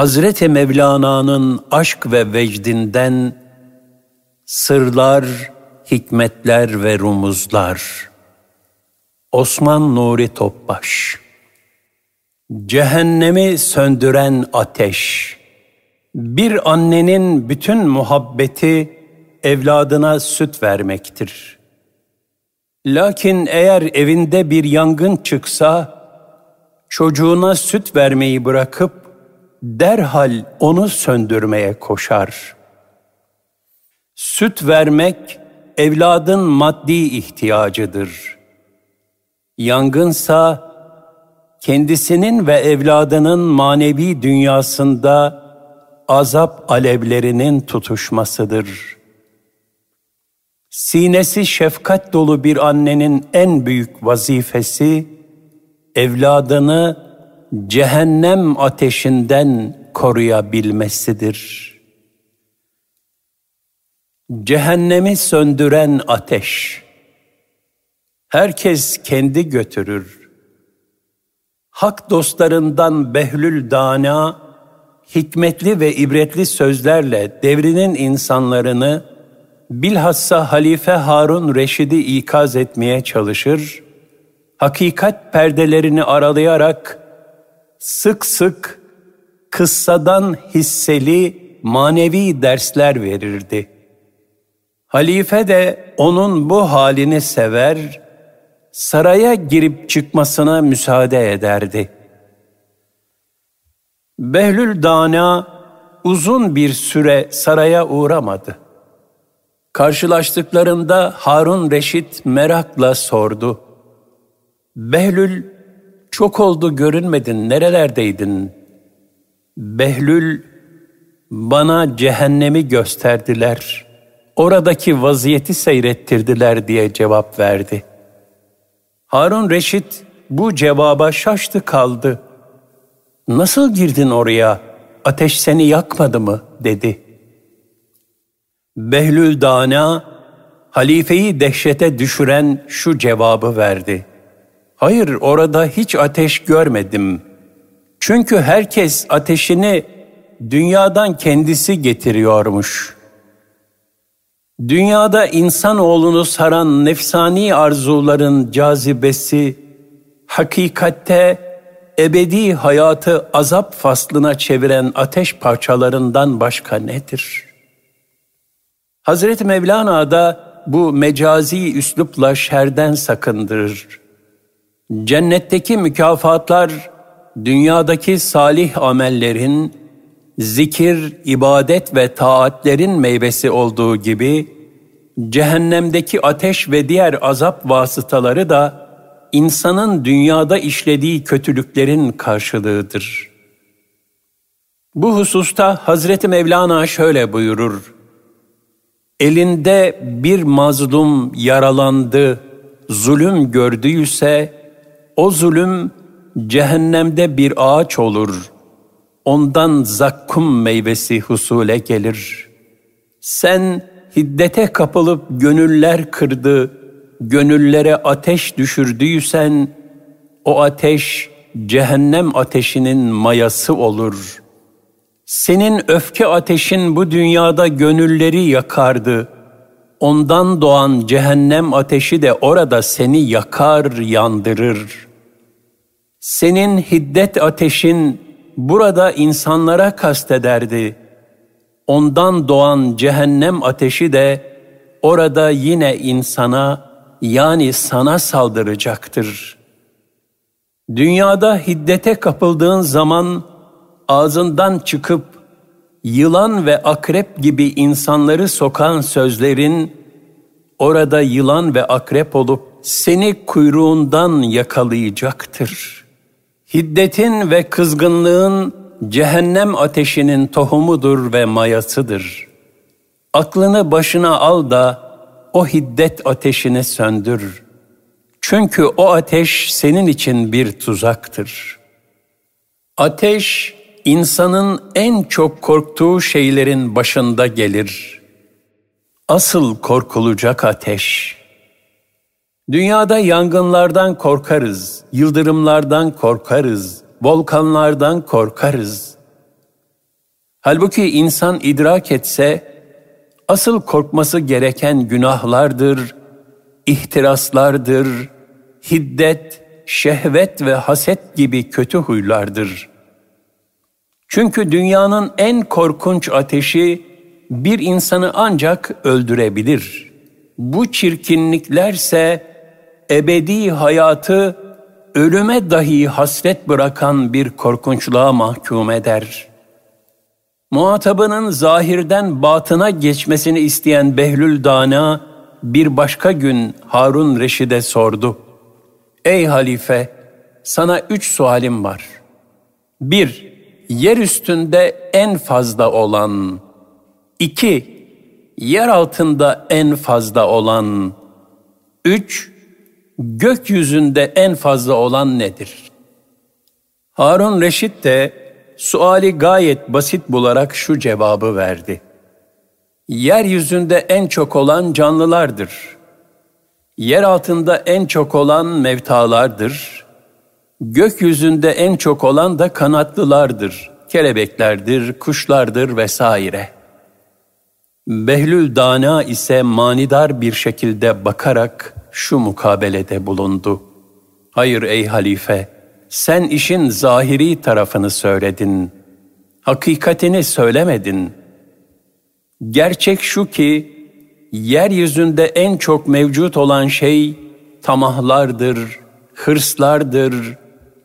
Hazreti Mevlana'nın aşk ve vecdinden sırlar, hikmetler ve rumuzlar. Osman Nuri Topbaş Cehennemi söndüren ateş. Bir annenin bütün muhabbeti evladına süt vermektir. Lakin eğer evinde bir yangın çıksa, çocuğuna süt vermeyi bırakıp derhal onu söndürmeye koşar. Süt vermek evladın maddi ihtiyacıdır. Yangınsa kendisinin ve evladının manevi dünyasında azap alevlerinin tutuşmasıdır. Sinesi şefkat dolu bir annenin en büyük vazifesi, evladını cehennem ateşinden koruyabilmesidir. Cehennemi söndüren ateş. Herkes kendi götürür. Hak dostlarından Behlül Dana, hikmetli ve ibretli sözlerle devrinin insanlarını, bilhassa Halife Harun Reşid'i ikaz etmeye çalışır, hakikat perdelerini aralayarak sık sık kıssadan hisseli manevi dersler verirdi. Halife de onun bu halini sever, saraya girip çıkmasına müsaade ederdi. Behlül Dana uzun bir süre saraya uğramadı. Karşılaştıklarında Harun Reşit merakla sordu. Behlül çok oldu görünmedin, nerelerdeydin? Behlül, bana cehennemi gösterdiler, oradaki vaziyeti seyrettirdiler diye cevap verdi. Harun Reşit bu cevaba şaştı kaldı. Nasıl girdin oraya, ateş seni yakmadı mı? dedi. Behlül Dana, halifeyi dehşete düşüren şu cevabı verdi. Hayır orada hiç ateş görmedim. Çünkü herkes ateşini dünyadan kendisi getiriyormuş. Dünyada insanoğlunu saran nefsani arzuların cazibesi, hakikatte ebedi hayatı azap faslına çeviren ateş parçalarından başka nedir? Hazreti Mevlana da bu mecazi üslupla şerden sakındırır. Cennetteki mükafatlar dünyadaki salih amellerin, zikir, ibadet ve taatlerin meyvesi olduğu gibi cehennemdeki ateş ve diğer azap vasıtaları da insanın dünyada işlediği kötülüklerin karşılığıdır. Bu hususta Hazreti Mevlana şöyle buyurur. Elinde bir mazlum yaralandı, zulüm gördüyse, o zulüm cehennemde bir ağaç olur. Ondan zakkum meyvesi husule gelir. Sen hiddete kapılıp gönüller kırdı, gönüllere ateş düşürdüysen, o ateş cehennem ateşinin mayası olur. Senin öfke ateşin bu dünyada gönülleri yakardı. Ondan doğan cehennem ateşi de orada seni yakar, yandırır.'' Senin hiddet ateşin burada insanlara kastederdi. Ondan doğan cehennem ateşi de orada yine insana yani sana saldıracaktır. Dünyada hiddete kapıldığın zaman ağzından çıkıp yılan ve akrep gibi insanları sokan sözlerin orada yılan ve akrep olup seni kuyruğundan yakalayacaktır.'' Hiddetin ve kızgınlığın cehennem ateşinin tohumudur ve mayasıdır. Aklını başına al da o hiddet ateşini söndür. Çünkü o ateş senin için bir tuzaktır. Ateş insanın en çok korktuğu şeylerin başında gelir. Asıl korkulacak ateş Dünyada yangınlardan korkarız, yıldırımlardan korkarız, volkanlardan korkarız. Halbuki insan idrak etse, asıl korkması gereken günahlardır, ihtiraslardır, hiddet, şehvet ve haset gibi kötü huylardır. Çünkü dünyanın en korkunç ateşi bir insanı ancak öldürebilir. Bu çirkinliklerse ebedi hayatı ölüme dahi hasret bırakan bir korkunçluğa mahkum eder. Muhatabının zahirden batına geçmesini isteyen Behlül Dana bir başka gün Harun Reşid'e sordu. Ey halife, sana üç sualim var. Bir, yer üstünde en fazla olan. İki, yer altında en fazla olan. Üç, gökyüzünde en fazla olan nedir? Harun Reşit de suali gayet basit bularak şu cevabı verdi. Yeryüzünde en çok olan canlılardır. Yer altında en çok olan mevtalardır. Gökyüzünde en çok olan da kanatlılardır. Kelebeklerdir, kuşlardır vesaire. Behlül Dana ise manidar bir şekilde bakarak şu mukabelede bulundu. Hayır ey halife, sen işin zahiri tarafını söyledin. Hakikatini söylemedin. Gerçek şu ki, yeryüzünde en çok mevcut olan şey tamahlardır, hırslardır,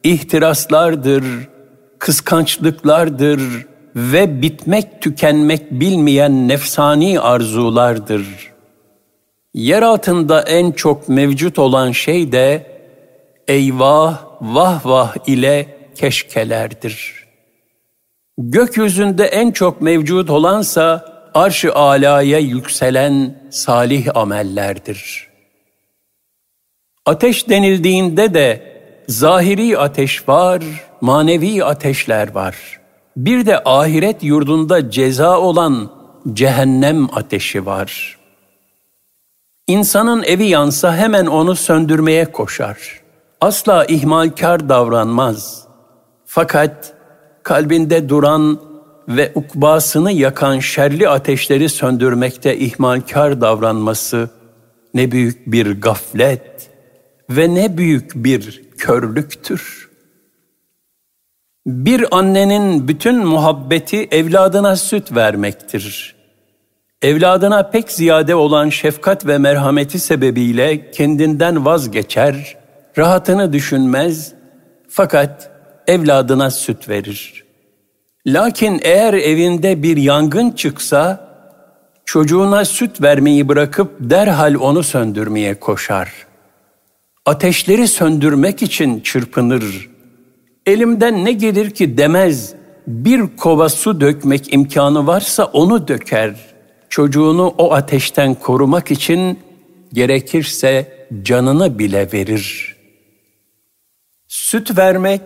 ihtiraslardır, kıskançlıklardır ve bitmek tükenmek bilmeyen nefsani arzulardır.'' Yer altında en çok mevcut olan şey de eyvah vah vah ile keşkelerdir. Gökyüzünde en çok mevcut olansa arş-ı alaya yükselen salih amellerdir. Ateş denildiğinde de zahiri ateş var, manevi ateşler var. Bir de ahiret yurdunda ceza olan cehennem ateşi var.'' İnsanın evi yansa hemen onu söndürmeye koşar. Asla ihmalkar davranmaz. Fakat kalbinde duran ve ukbasını yakan şerli ateşleri söndürmekte ihmalkar davranması ne büyük bir gaflet ve ne büyük bir körlüktür. Bir annenin bütün muhabbeti evladına süt vermektir evladına pek ziyade olan şefkat ve merhameti sebebiyle kendinden vazgeçer, rahatını düşünmez fakat evladına süt verir. Lakin eğer evinde bir yangın çıksa, çocuğuna süt vermeyi bırakıp derhal onu söndürmeye koşar. Ateşleri söndürmek için çırpınır. Elimden ne gelir ki demez, bir kova su dökmek imkanı varsa onu döker.'' Çocuğunu o ateşten korumak için gerekirse canını bile verir. Süt vermek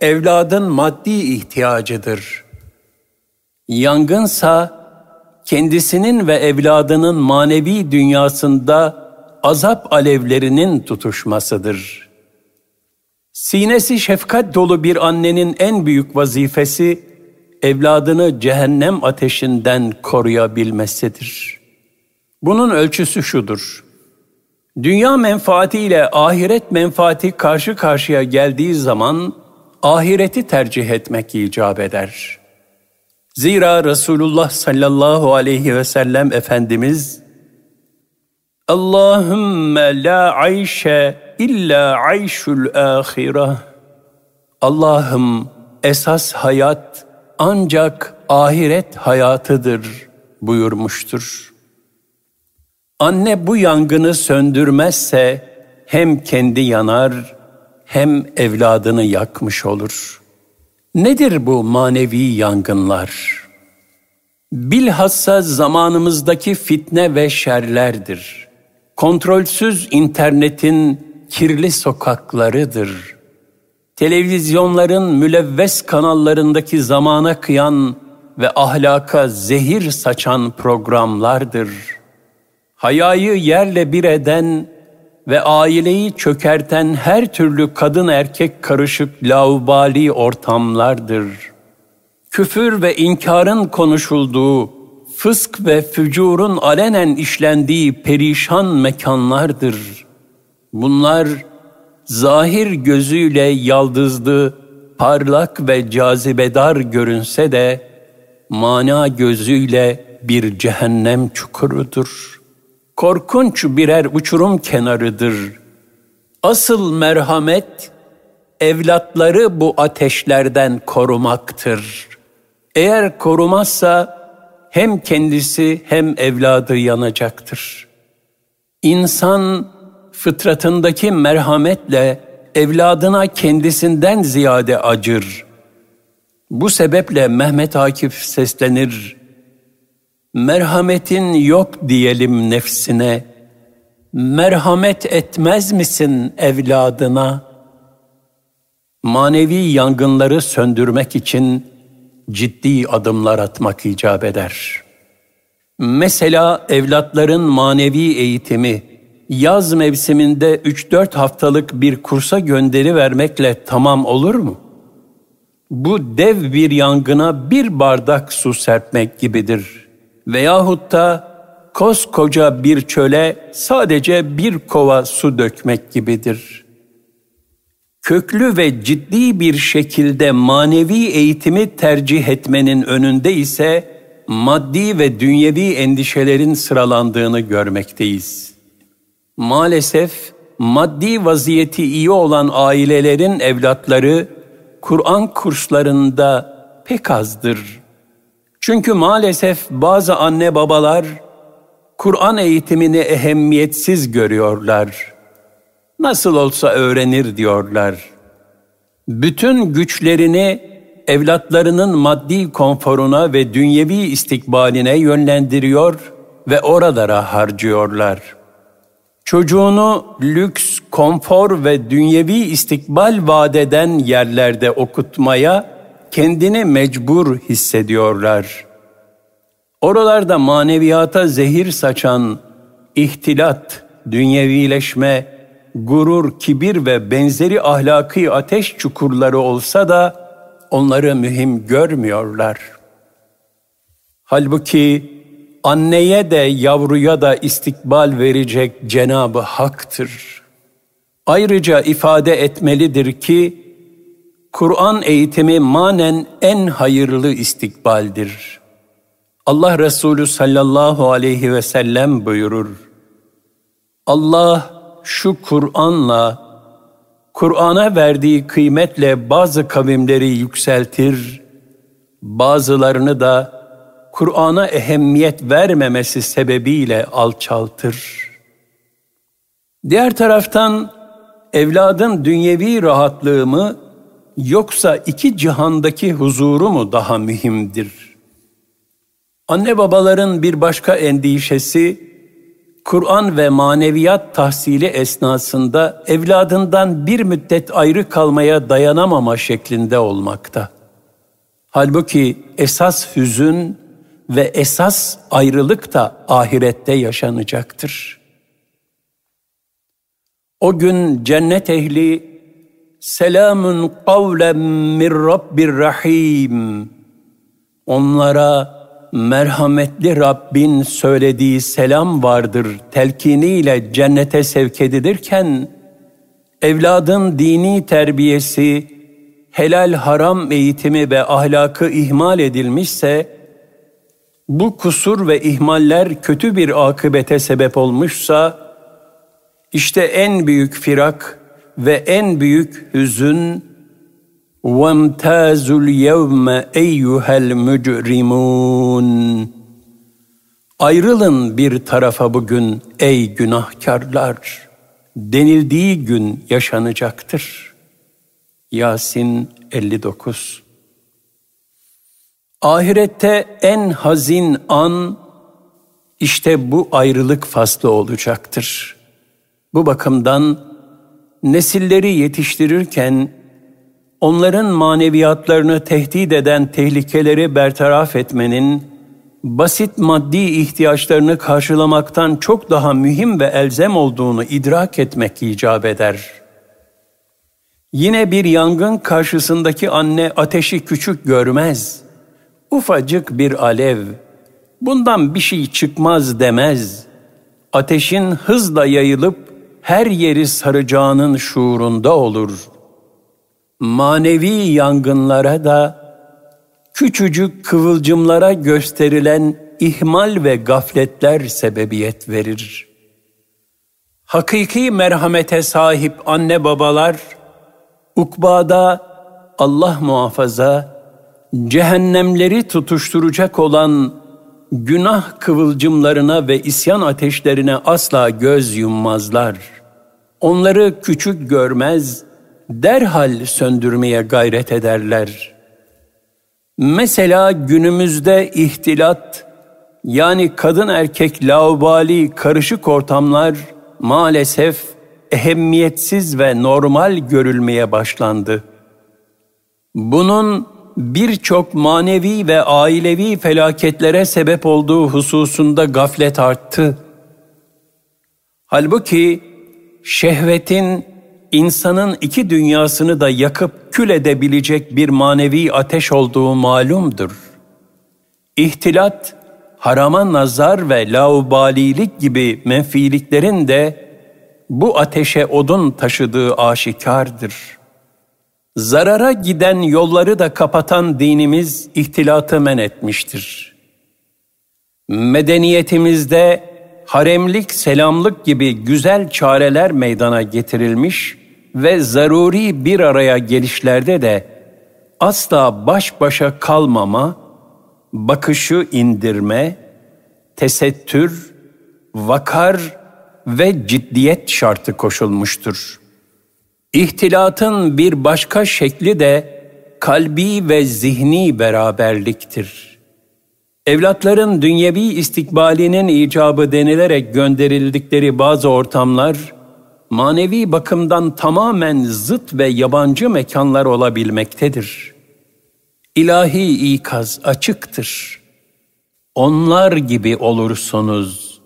evladın maddi ihtiyacıdır. Yangınsa kendisinin ve evladının manevi dünyasında azap alevlerinin tutuşmasıdır. Sinesi şefkat dolu bir annenin en büyük vazifesi evladını cehennem ateşinden koruyabilmesidir. Bunun ölçüsü şudur. Dünya menfaati ile ahiret menfaati karşı karşıya geldiği zaman ahireti tercih etmek icap eder. Zira Resulullah sallallahu aleyhi ve sellem Efendimiz Allahümme la ayşe illa ayşul ahire Allah'ım esas hayat ancak ahiret hayatıdır buyurmuştur. Anne bu yangını söndürmezse hem kendi yanar hem evladını yakmış olur. Nedir bu manevi yangınlar? Bilhassa zamanımızdaki fitne ve şerlerdir. Kontrolsüz internetin kirli sokaklarıdır televizyonların mülevves kanallarındaki zamana kıyan ve ahlaka zehir saçan programlardır. Hayayı yerle bir eden ve aileyi çökerten her türlü kadın erkek karışık laubali ortamlardır. küfür ve inkarın konuşulduğu, fısk ve fücurun alenen işlendiği perişan mekanlardır. Bunlar zahir gözüyle yaldızlı, parlak ve cazibedar görünse de mana gözüyle bir cehennem çukurudur. Korkunç birer uçurum kenarıdır. Asıl merhamet evlatları bu ateşlerden korumaktır. Eğer korumazsa hem kendisi hem evladı yanacaktır. İnsan fıtratındaki merhametle evladına kendisinden ziyade acır. Bu sebeple Mehmet Akif seslenir. Merhametin yok diyelim nefsine. Merhamet etmez misin evladına? Manevi yangınları söndürmek için ciddi adımlar atmak icap eder. Mesela evlatların manevi eğitimi, yaz mevsiminde 3-4 haftalık bir kursa gönderi vermekle tamam olur mu? Bu dev bir yangına bir bardak su serpmek gibidir. Veyahut da koskoca bir çöle sadece bir kova su dökmek gibidir. Köklü ve ciddi bir şekilde manevi eğitimi tercih etmenin önünde ise maddi ve dünyevi endişelerin sıralandığını görmekteyiz.'' Maalesef maddi vaziyeti iyi olan ailelerin evlatları Kur'an kurslarında pek azdır. Çünkü maalesef bazı anne babalar Kur'an eğitimini ehemmiyetsiz görüyorlar. Nasıl olsa öğrenir diyorlar. Bütün güçlerini evlatlarının maddi konforuna ve dünyevi istikbaline yönlendiriyor ve oralara harcıyorlar.'' Çocuğunu lüks, konfor ve dünyevi istikbal vadeden yerlerde okutmaya kendini mecbur hissediyorlar. Oralarda maneviyata zehir saçan ihtilat, dünyevileşme, gurur, kibir ve benzeri ahlaki ateş çukurları olsa da onları mühim görmüyorlar. Halbuki anneye de yavruya da istikbal verecek Cenabı Hak'tır. Ayrıca ifade etmelidir ki Kur'an eğitimi manen en hayırlı istikbaldir. Allah Resulü sallallahu aleyhi ve sellem buyurur. Allah şu Kur'an'la, Kur'an'a verdiği kıymetle bazı kavimleri yükseltir, bazılarını da Kur'an'a ehemmiyet vermemesi sebebiyle alçaltır. Diğer taraftan evladın dünyevi rahatlığı mı yoksa iki cihandaki huzuru mu daha mühimdir? Anne babaların bir başka endişesi Kur'an ve maneviyat tahsili esnasında evladından bir müddet ayrı kalmaya dayanamama şeklinde olmakta. Halbuki esas hüzün ve esas ayrılık da ahirette yaşanacaktır. O gün cennet ehli selamun kavlen min rabbir rahim onlara merhametli Rabbin söylediği selam vardır telkiniyle cennete sevk edilirken evladın dini terbiyesi, helal haram eğitimi ve ahlakı ihmal edilmişse bu kusur ve ihmaller kötü bir akıbete sebep olmuşsa, işte en büyük firak ve en büyük hüzün وَامْتَازُ الْيَوْمَ اَيُّهَا الْمُجْرِمُونَ Ayrılın bir tarafa bugün ey günahkarlar denildiği gün yaşanacaktır. Yasin 59 Ahirette en hazin an işte bu ayrılık faslı olacaktır. Bu bakımdan nesilleri yetiştirirken onların maneviyatlarını tehdit eden tehlikeleri bertaraf etmenin basit maddi ihtiyaçlarını karşılamaktan çok daha mühim ve elzem olduğunu idrak etmek icap eder. Yine bir yangın karşısındaki anne ateşi küçük görmez.'' Ufacık bir alev, bundan bir şey çıkmaz demez. Ateşin hızla yayılıp her yeri saracağının şuurunda olur. Manevi yangınlara da küçücük kıvılcımlara gösterilen ihmal ve gafletler sebebiyet verir. Hakiki merhamete sahip anne babalar, ukbada Allah muhafaza, cehennemleri tutuşturacak olan günah kıvılcımlarına ve isyan ateşlerine asla göz yummazlar. Onları küçük görmez, derhal söndürmeye gayret ederler. Mesela günümüzde ihtilat, yani kadın erkek laubali karışık ortamlar maalesef ehemmiyetsiz ve normal görülmeye başlandı. Bunun birçok manevi ve ailevi felaketlere sebep olduğu hususunda gaflet arttı. Halbuki şehvetin insanın iki dünyasını da yakıp kül edebilecek bir manevi ateş olduğu malumdur. İhtilat, harama nazar ve laubalilik gibi menfiliklerin de bu ateşe odun taşıdığı aşikardır.'' Zarara giden yolları da kapatan dinimiz ihtilatı men etmiştir. Medeniyetimizde haremlik, selamlık gibi güzel çareler meydana getirilmiş ve zaruri bir araya gelişlerde de asla baş başa kalmama, bakışı indirme, tesettür, vakar ve ciddiyet şartı koşulmuştur.'' İhtilatın bir başka şekli de kalbi ve zihni beraberliktir. Evlatların dünyevi istikbalinin icabı denilerek gönderildikleri bazı ortamlar, manevi bakımdan tamamen zıt ve yabancı mekanlar olabilmektedir. İlahi ikaz açıktır. Onlar gibi olursunuz.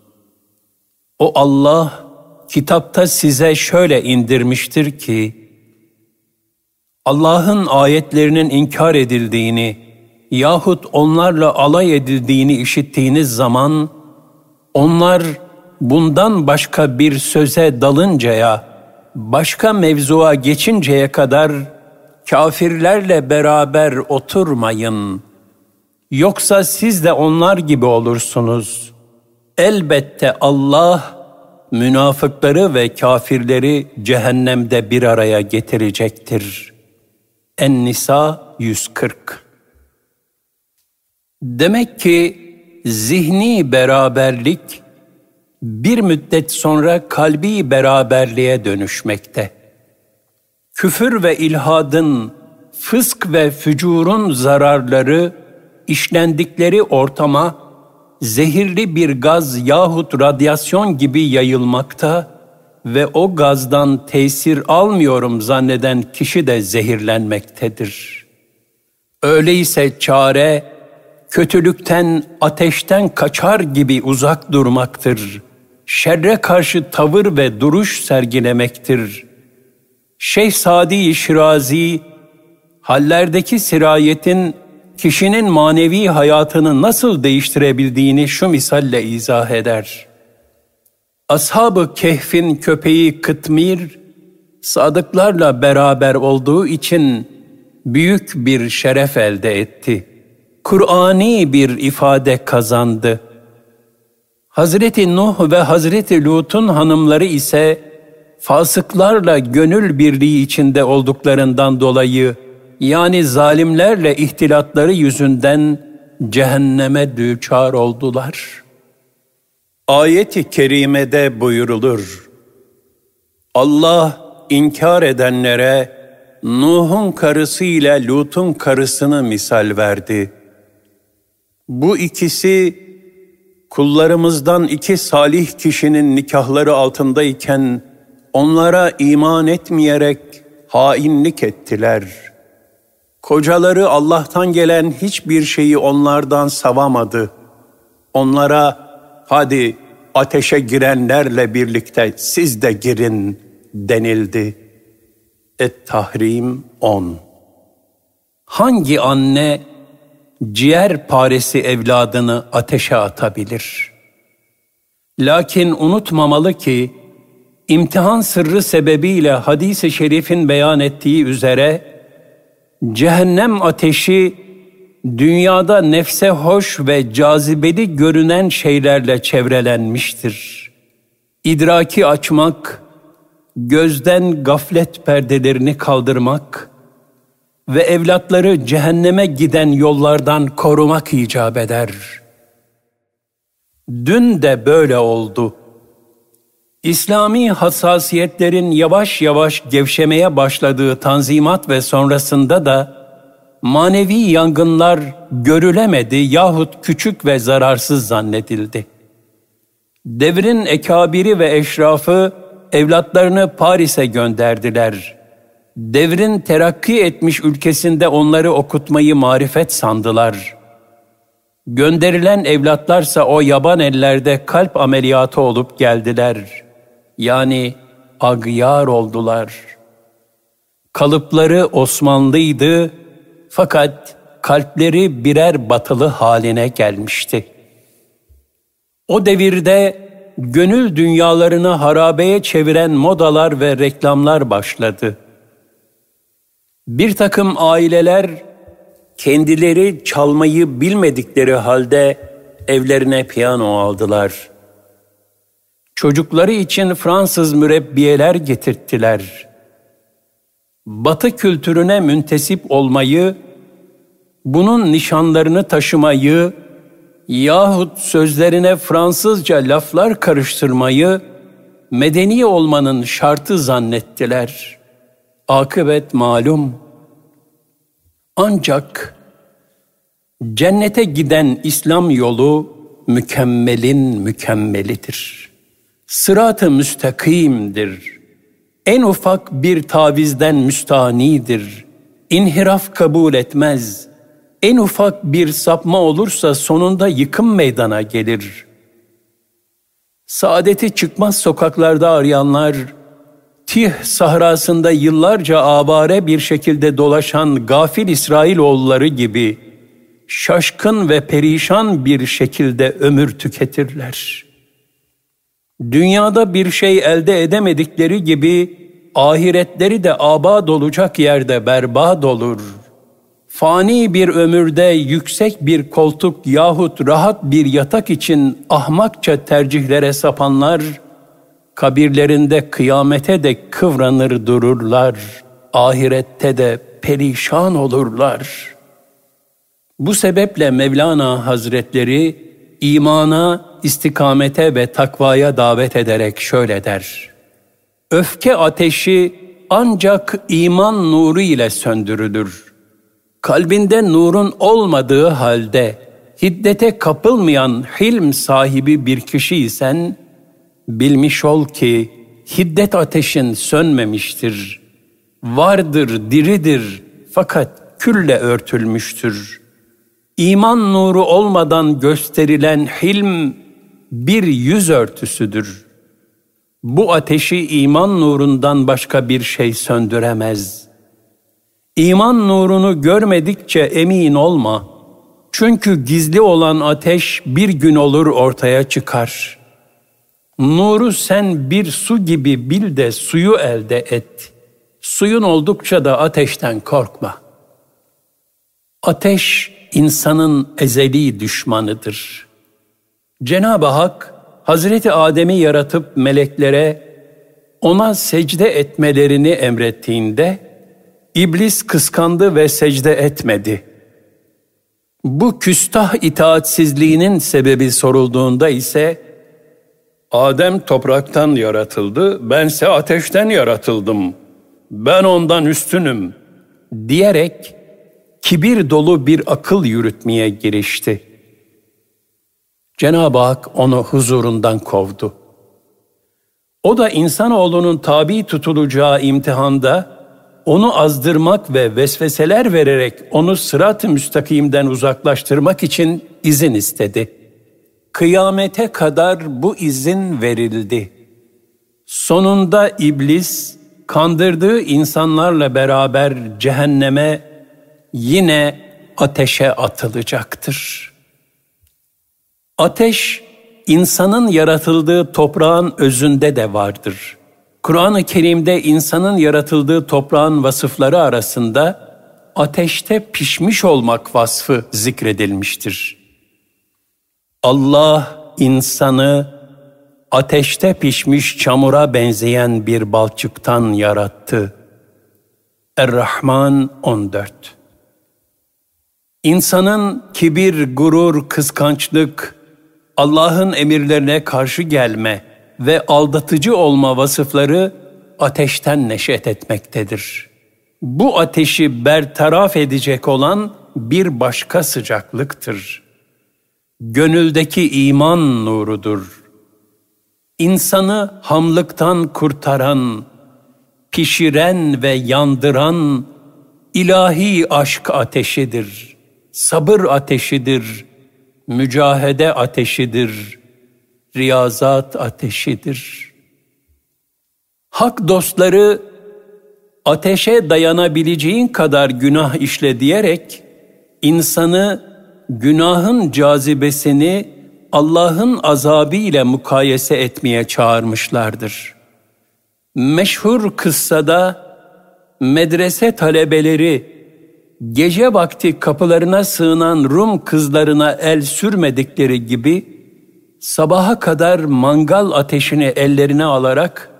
O Allah, kitapta size şöyle indirmiştir ki, Allah'ın ayetlerinin inkar edildiğini yahut onlarla alay edildiğini işittiğiniz zaman, onlar bundan başka bir söze dalıncaya, başka mevzuya geçinceye kadar kafirlerle beraber oturmayın. Yoksa siz de onlar gibi olursunuz. Elbette Allah, münafıkları ve kafirleri cehennemde bir araya getirecektir. En-Nisa 140 Demek ki zihni beraberlik bir müddet sonra kalbi beraberliğe dönüşmekte. Küfür ve ilhadın, fısk ve fücurun zararları işlendikleri ortama zehirli bir gaz yahut radyasyon gibi yayılmakta ve o gazdan tesir almıyorum zanneden kişi de zehirlenmektedir. Öyleyse çare kötülükten, ateşten kaçar gibi uzak durmaktır. Şerre karşı tavır ve duruş sergilemektir. Şeyh Sadi Şirazi, hallerdeki sirayetin kişinin manevi hayatını nasıl değiştirebildiğini şu misalle izah eder. Ashab-ı Kehf'in köpeği Kıtmir, sadıklarla beraber olduğu için büyük bir şeref elde etti. Kur'ani bir ifade kazandı. Hazreti Nuh ve Hazreti Lut'un hanımları ise fasıklarla gönül birliği içinde olduklarından dolayı yani zalimlerle ihtilatları yüzünden cehenneme düçar oldular. Ayet-i kerimede buyurulur. Allah inkar edenlere Nuh'un karısı ile Lut'un karısını misal verdi. Bu ikisi kullarımızdan iki salih kişinin nikahları altındayken onlara iman etmeyerek hainlik ettiler.'' Kocaları Allah'tan gelen hiçbir şeyi onlardan savamadı. Onlara hadi ateşe girenlerle birlikte siz de girin denildi. Et-Tahrim 10 Hangi anne ciğer paresi evladını ateşe atabilir. Lakin unutmamalı ki imtihan sırrı sebebiyle hadis-i şerifin beyan ettiği üzere cehennem ateşi dünyada nefse hoş ve cazibeli görünen şeylerle çevrelenmiştir. İdraki açmak, gözden gaflet perdelerini kaldırmak ve evlatları cehenneme giden yollardan korumak icap eder. Dün de böyle oldu. İslami hassasiyetlerin yavaş yavaş gevşemeye başladığı tanzimat ve sonrasında da manevi yangınlar görülemedi yahut küçük ve zararsız zannedildi. Devrin ekabiri ve eşrafı evlatlarını Paris'e gönderdiler. Devrin terakki etmiş ülkesinde onları okutmayı marifet sandılar. Gönderilen evlatlarsa o yaban ellerde kalp ameliyatı olup geldiler. Yani agyar oldular. Kalıpları Osmanlıydı fakat kalpleri birer batılı haline gelmişti. O devirde gönül dünyalarını harabeye çeviren modalar ve reklamlar başladı. Bir takım aileler kendileri çalmayı bilmedikleri halde evlerine piyano aldılar. Çocukları için Fransız mürebbiyeler getirttiler. Batı kültürüne müntesip olmayı, bunun nişanlarını taşımayı yahut sözlerine Fransızca laflar karıştırmayı medeni olmanın şartı zannettiler. Akıbet malum. Ancak cennete giden İslam yolu mükemmelin mükemmelidir. Sırat-ı müstakimdir. En ufak bir tavizden müstanidir. İnhiraf kabul etmez.'' en ufak bir sapma olursa sonunda yıkım meydana gelir. Saadeti çıkmaz sokaklarda arayanlar, Tih sahrasında yıllarca abare bir şekilde dolaşan gafil İsrailoğulları gibi şaşkın ve perişan bir şekilde ömür tüketirler. Dünyada bir şey elde edemedikleri gibi ahiretleri de abad olacak yerde berbat olur.'' fani bir ömürde yüksek bir koltuk yahut rahat bir yatak için ahmakça tercihlere sapanlar, kabirlerinde kıyamete de kıvranır dururlar, ahirette de perişan olurlar. Bu sebeple Mevlana Hazretleri imana, istikamete ve takvaya davet ederek şöyle der. Öfke ateşi ancak iman nuru ile söndürülür kalbinde nurun olmadığı halde hiddete kapılmayan hilm sahibi bir kişiysen, bilmiş ol ki hiddet ateşin sönmemiştir. Vardır, diridir fakat külle örtülmüştür. İman nuru olmadan gösterilen hilm bir yüz örtüsüdür. Bu ateşi iman nurundan başka bir şey söndüremez.'' İman nurunu görmedikçe emin olma. Çünkü gizli olan ateş bir gün olur ortaya çıkar. Nuru sen bir su gibi bil de suyu elde et. Suyun oldukça da ateşten korkma. Ateş insanın ezeli düşmanıdır. Cenab-ı Hak Hazreti Adem'i yaratıp meleklere ona secde etmelerini emrettiğinde İblis kıskandı ve secde etmedi. Bu küstah itaatsizliğinin sebebi sorulduğunda ise Adem topraktan yaratıldı, bense ateşten yaratıldım. Ben ondan üstünüm diyerek kibir dolu bir akıl yürütmeye girişti. Cenab-ı Hak onu huzurundan kovdu. O da insanoğlunun tabi tutulacağı imtihanda onu azdırmak ve vesveseler vererek onu sırat-ı müstakimden uzaklaştırmak için izin istedi. Kıyamete kadar bu izin verildi. Sonunda iblis kandırdığı insanlarla beraber cehenneme yine ateşe atılacaktır. Ateş, insanın yaratıldığı toprağın özünde de vardır. Kur'an-ı Kerim'de insanın yaratıldığı toprağın vasıfları arasında ateşte pişmiş olmak vasfı zikredilmiştir. Allah insanı ateşte pişmiş çamura benzeyen bir balçıktan yarattı. Er-Rahman 14 İnsanın kibir, gurur, kıskançlık, Allah'ın emirlerine karşı gelme ve aldatıcı olma vasıfları ateşten neşet etmektedir. Bu ateşi bertaraf edecek olan bir başka sıcaklıktır. Gönüldeki iman nurudur. İnsanı hamlıktan kurtaran, pişiren ve yandıran ilahi aşk ateşidir. Sabır ateşidir. Mücahede ateşidir. Riyazat ateşidir. Hak dostları ateşe dayanabileceğin kadar günah işle diyerek insanı günahın cazibesini Allah'ın azabı ile mukayese etmeye çağırmışlardır. Meşhur kıssada medrese talebeleri gece vakti kapılarına sığınan Rum kızlarına el sürmedikleri gibi sabaha kadar mangal ateşini ellerine alarak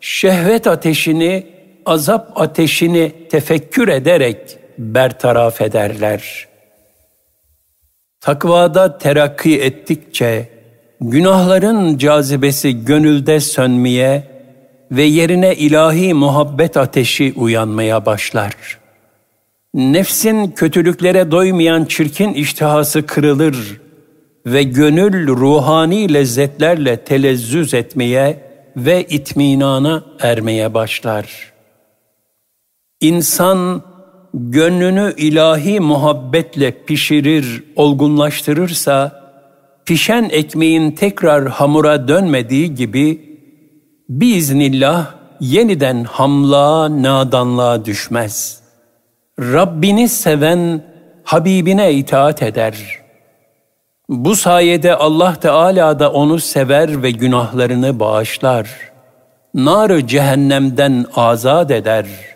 şehvet ateşini, azap ateşini tefekkür ederek bertaraf ederler.'' Takvada terakki ettikçe günahların cazibesi gönülde sönmeye ve yerine ilahi muhabbet ateşi uyanmaya başlar. Nefsin kötülüklere doymayan çirkin iştihası kırılır ve gönül ruhani lezzetlerle telezzüz etmeye ve itminana ermeye başlar. İnsan gönlünü ilahi muhabbetle pişirir, olgunlaştırırsa, pişen ekmeğin tekrar hamura dönmediği gibi, biiznillah yeniden hamlığa, nadanlığa düşmez. Rabbini seven, Habibine itaat eder. Bu sayede Allah Teala da onu sever ve günahlarını bağışlar. Nar cehennemden azat eder.''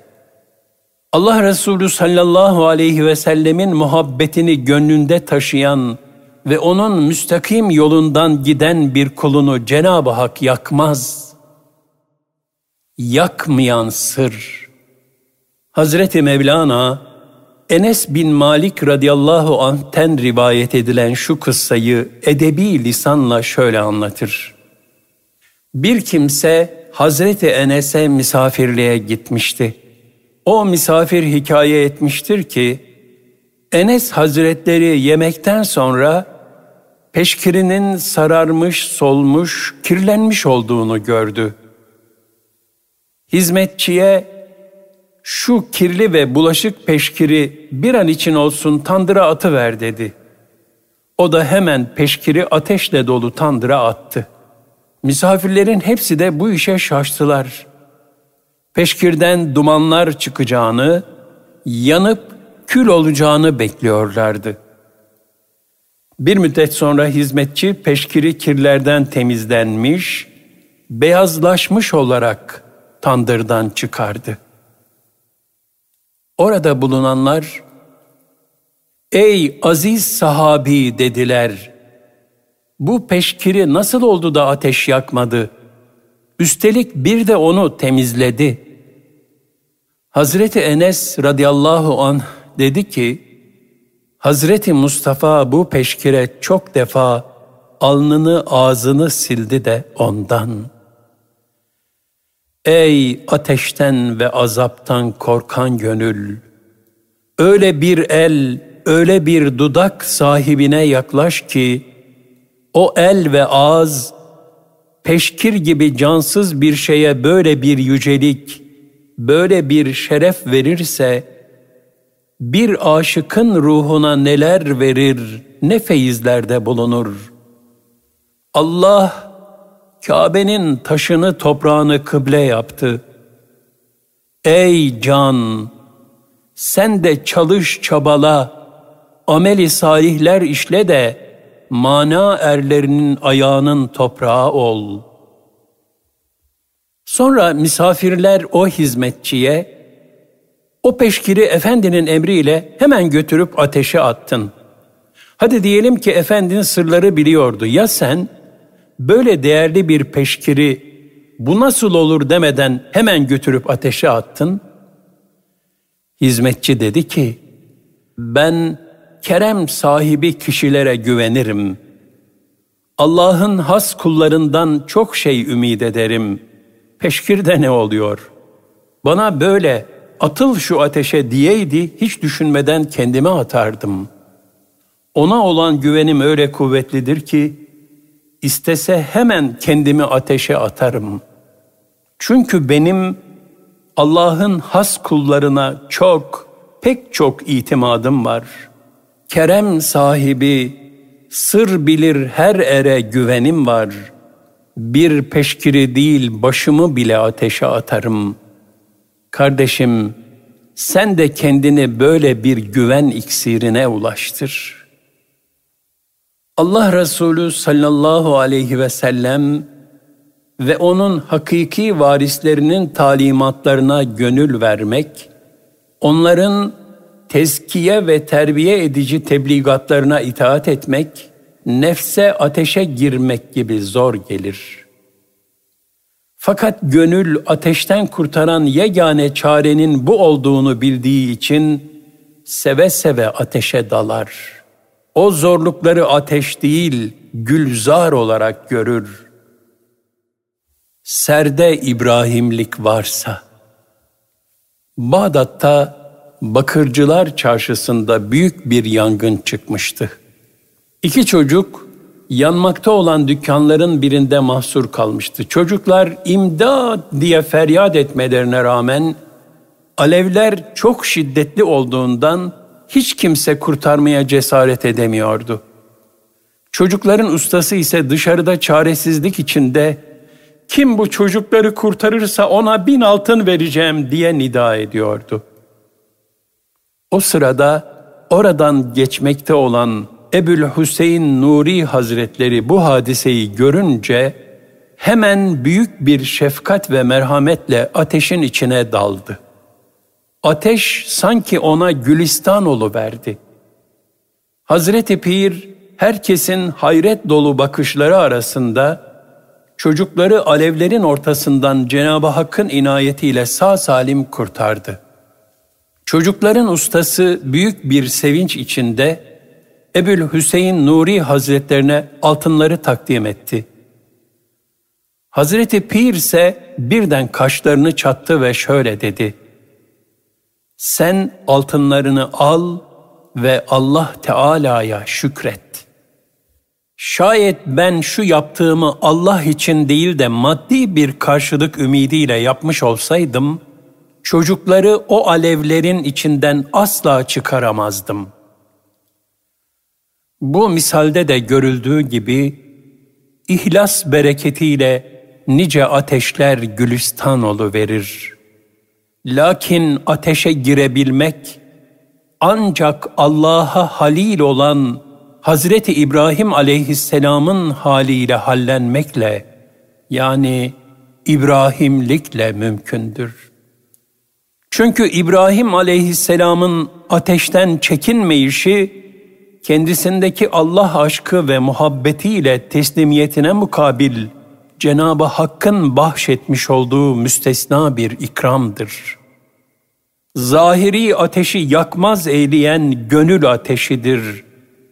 Allah Resulü sallallahu aleyhi ve sellemin muhabbetini gönlünde taşıyan ve onun müstakim yolundan giden bir kulunu Cenab-ı Hak yakmaz. Yakmayan sır. Hazreti Mevlana, Enes bin Malik radıyallahu anh'ten rivayet edilen şu kıssayı edebi lisanla şöyle anlatır. Bir kimse Hazreti Enes'e misafirliğe gitmişti. O misafir hikaye etmiştir ki, Enes Hazretleri yemekten sonra peşkirinin sararmış, solmuş, kirlenmiş olduğunu gördü. Hizmetçiye şu kirli ve bulaşık peşkiri bir an için olsun tandıra atıver dedi. O da hemen peşkiri ateşle dolu tandıra attı. Misafirlerin hepsi de bu işe şaştılar peşkirden dumanlar çıkacağını, yanıp kül olacağını bekliyorlardı. Bir müddet sonra hizmetçi peşkiri kirlerden temizlenmiş, beyazlaşmış olarak tandırdan çıkardı. Orada bulunanlar, ''Ey aziz sahabi'' dediler. ''Bu peşkiri nasıl oldu da ateş yakmadı? Üstelik bir de onu temizledi.'' Hazreti Enes radıyallahu an dedi ki, Hazreti Mustafa bu peşkire çok defa alnını ağzını sildi de ondan. Ey ateşten ve azaptan korkan gönül! Öyle bir el, öyle bir dudak sahibine yaklaş ki, o el ve ağız, peşkir gibi cansız bir şeye böyle bir yücelik, böyle bir şeref verirse, bir aşıkın ruhuna neler verir, ne feyizlerde bulunur. Allah, Kabe'nin taşını toprağını kıble yaptı. Ey can! Sen de çalış çabala, ameli salihler işle de mana erlerinin ayağının toprağı ol. Sonra misafirler o hizmetçiye, o peşkiri efendinin emriyle hemen götürüp ateşe attın. Hadi diyelim ki efendinin sırları biliyordu. Ya sen böyle değerli bir peşkiri bu nasıl olur demeden hemen götürüp ateşe attın? Hizmetçi dedi ki, ben kerem sahibi kişilere güvenirim. Allah'ın has kullarından çok şey ümid ederim. Peşkirde ne oluyor? Bana böyle atıl şu ateşe diyeydi hiç düşünmeden kendime atardım. Ona olan güvenim öyle kuvvetlidir ki istese hemen kendimi ateşe atarım. Çünkü benim Allah'ın has kullarına çok, pek çok itimadım var.'' kerem sahibi, sır bilir her ere güvenim var. Bir peşkiri değil başımı bile ateşe atarım. Kardeşim, sen de kendini böyle bir güven iksirine ulaştır. Allah Resulü sallallahu aleyhi ve sellem ve onun hakiki varislerinin talimatlarına gönül vermek, onların tezkiye ve terbiye edici tebligatlarına itaat etmek, nefse ateşe girmek gibi zor gelir. Fakat gönül ateşten kurtaran yegane çarenin bu olduğunu bildiği için seve seve ateşe dalar. O zorlukları ateş değil, gülzar olarak görür. Serde İbrahimlik varsa, Bağdat'ta Bakırcılar Çarşısı'nda büyük bir yangın çıkmıştı. İki çocuk yanmakta olan dükkanların birinde mahsur kalmıştı. Çocuklar imdat diye feryat etmelerine rağmen alevler çok şiddetli olduğundan hiç kimse kurtarmaya cesaret edemiyordu. Çocukların ustası ise dışarıda çaresizlik içinde kim bu çocukları kurtarırsa ona bin altın vereceğim diye nida ediyordu.'' O sırada oradan geçmekte olan Ebul Hüseyin Nuri Hazretleri bu hadiseyi görünce hemen büyük bir şefkat ve merhametle ateşin içine daldı. Ateş sanki ona gülistan verdi. Hazreti Pir herkesin hayret dolu bakışları arasında çocukları alevlerin ortasından Cenab-ı Hakk'ın inayetiyle sağ salim kurtardı. Çocukların ustası büyük bir sevinç içinde Ebul Hüseyin Nuri Hazretlerine altınları takdim etti. Hazreti Pir ise birden kaşlarını çattı ve şöyle dedi. Sen altınlarını al ve Allah Teala'ya şükret. Şayet ben şu yaptığımı Allah için değil de maddi bir karşılık ümidiyle yapmış olsaydım, çocukları o alevlerin içinden asla çıkaramazdım. Bu misalde de görüldüğü gibi ihlas bereketiyle nice ateşler gülistan verir. Lakin ateşe girebilmek ancak Allah'a halil olan Hazreti İbrahim aleyhisselamın haliyle hallenmekle yani İbrahimlikle mümkündür.'' Çünkü İbrahim aleyhisselamın ateşten çekinmeyişi, kendisindeki Allah aşkı ve muhabbetiyle teslimiyetine mukabil Cenab-ı Hakk'ın bahşetmiş olduğu müstesna bir ikramdır. Zahiri ateşi yakmaz eyleyen gönül ateşidir.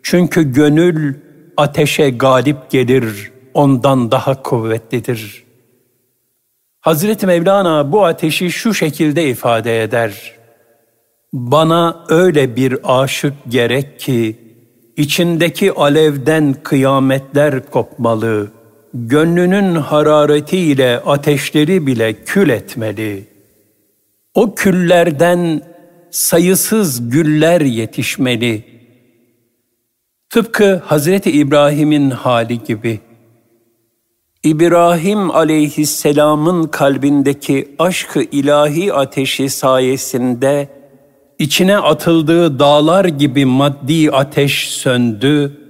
Çünkü gönül ateşe galip gelir, ondan daha kuvvetlidir.'' Hazreti Mevlana bu ateşi şu şekilde ifade eder. Bana öyle bir aşık gerek ki, içindeki alevden kıyametler kopmalı, gönlünün hararetiyle ateşleri bile kül etmeli. O küllerden sayısız güller yetişmeli. Tıpkı Hazreti İbrahim'in hali gibi.'' İbrahim aleyhisselamın kalbindeki aşkı ilahi ateşi sayesinde içine atıldığı dağlar gibi maddi ateş söndü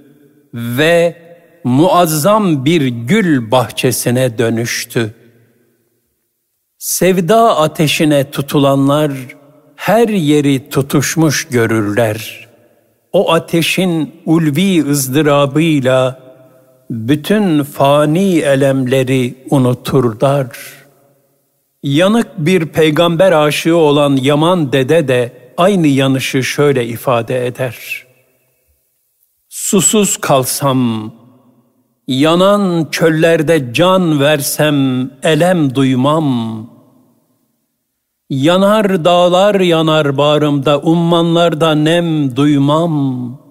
ve muazzam bir gül bahçesine dönüştü. Sevda ateşine tutulanlar her yeri tutuşmuş görürler. O ateşin ulvi ızdırabıyla bütün fani elemleri unuturlar. Yanık bir peygamber aşığı olan Yaman dede de aynı yanışı şöyle ifade eder. Susuz kalsam, yanan çöllerde can versem elem duymam. Yanar dağlar yanar bağrımda, ummanlarda nem duymam.''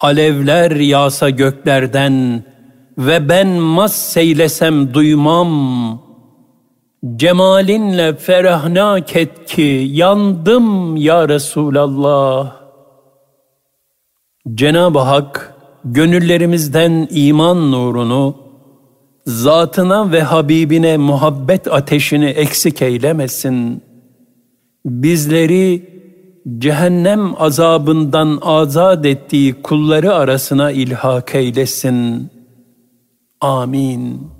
Alevler yağsa göklerden ve ben mas seylesem duymam. Cemalinle ferahnak et ki yandım ya Resulallah. Cenab-ı Hak gönüllerimizden iman nurunu, zatına ve Habibine muhabbet ateşini eksik eylemesin. Bizleri cehennem azabından azat ettiği kulları arasına ilhak eylesin. Amin.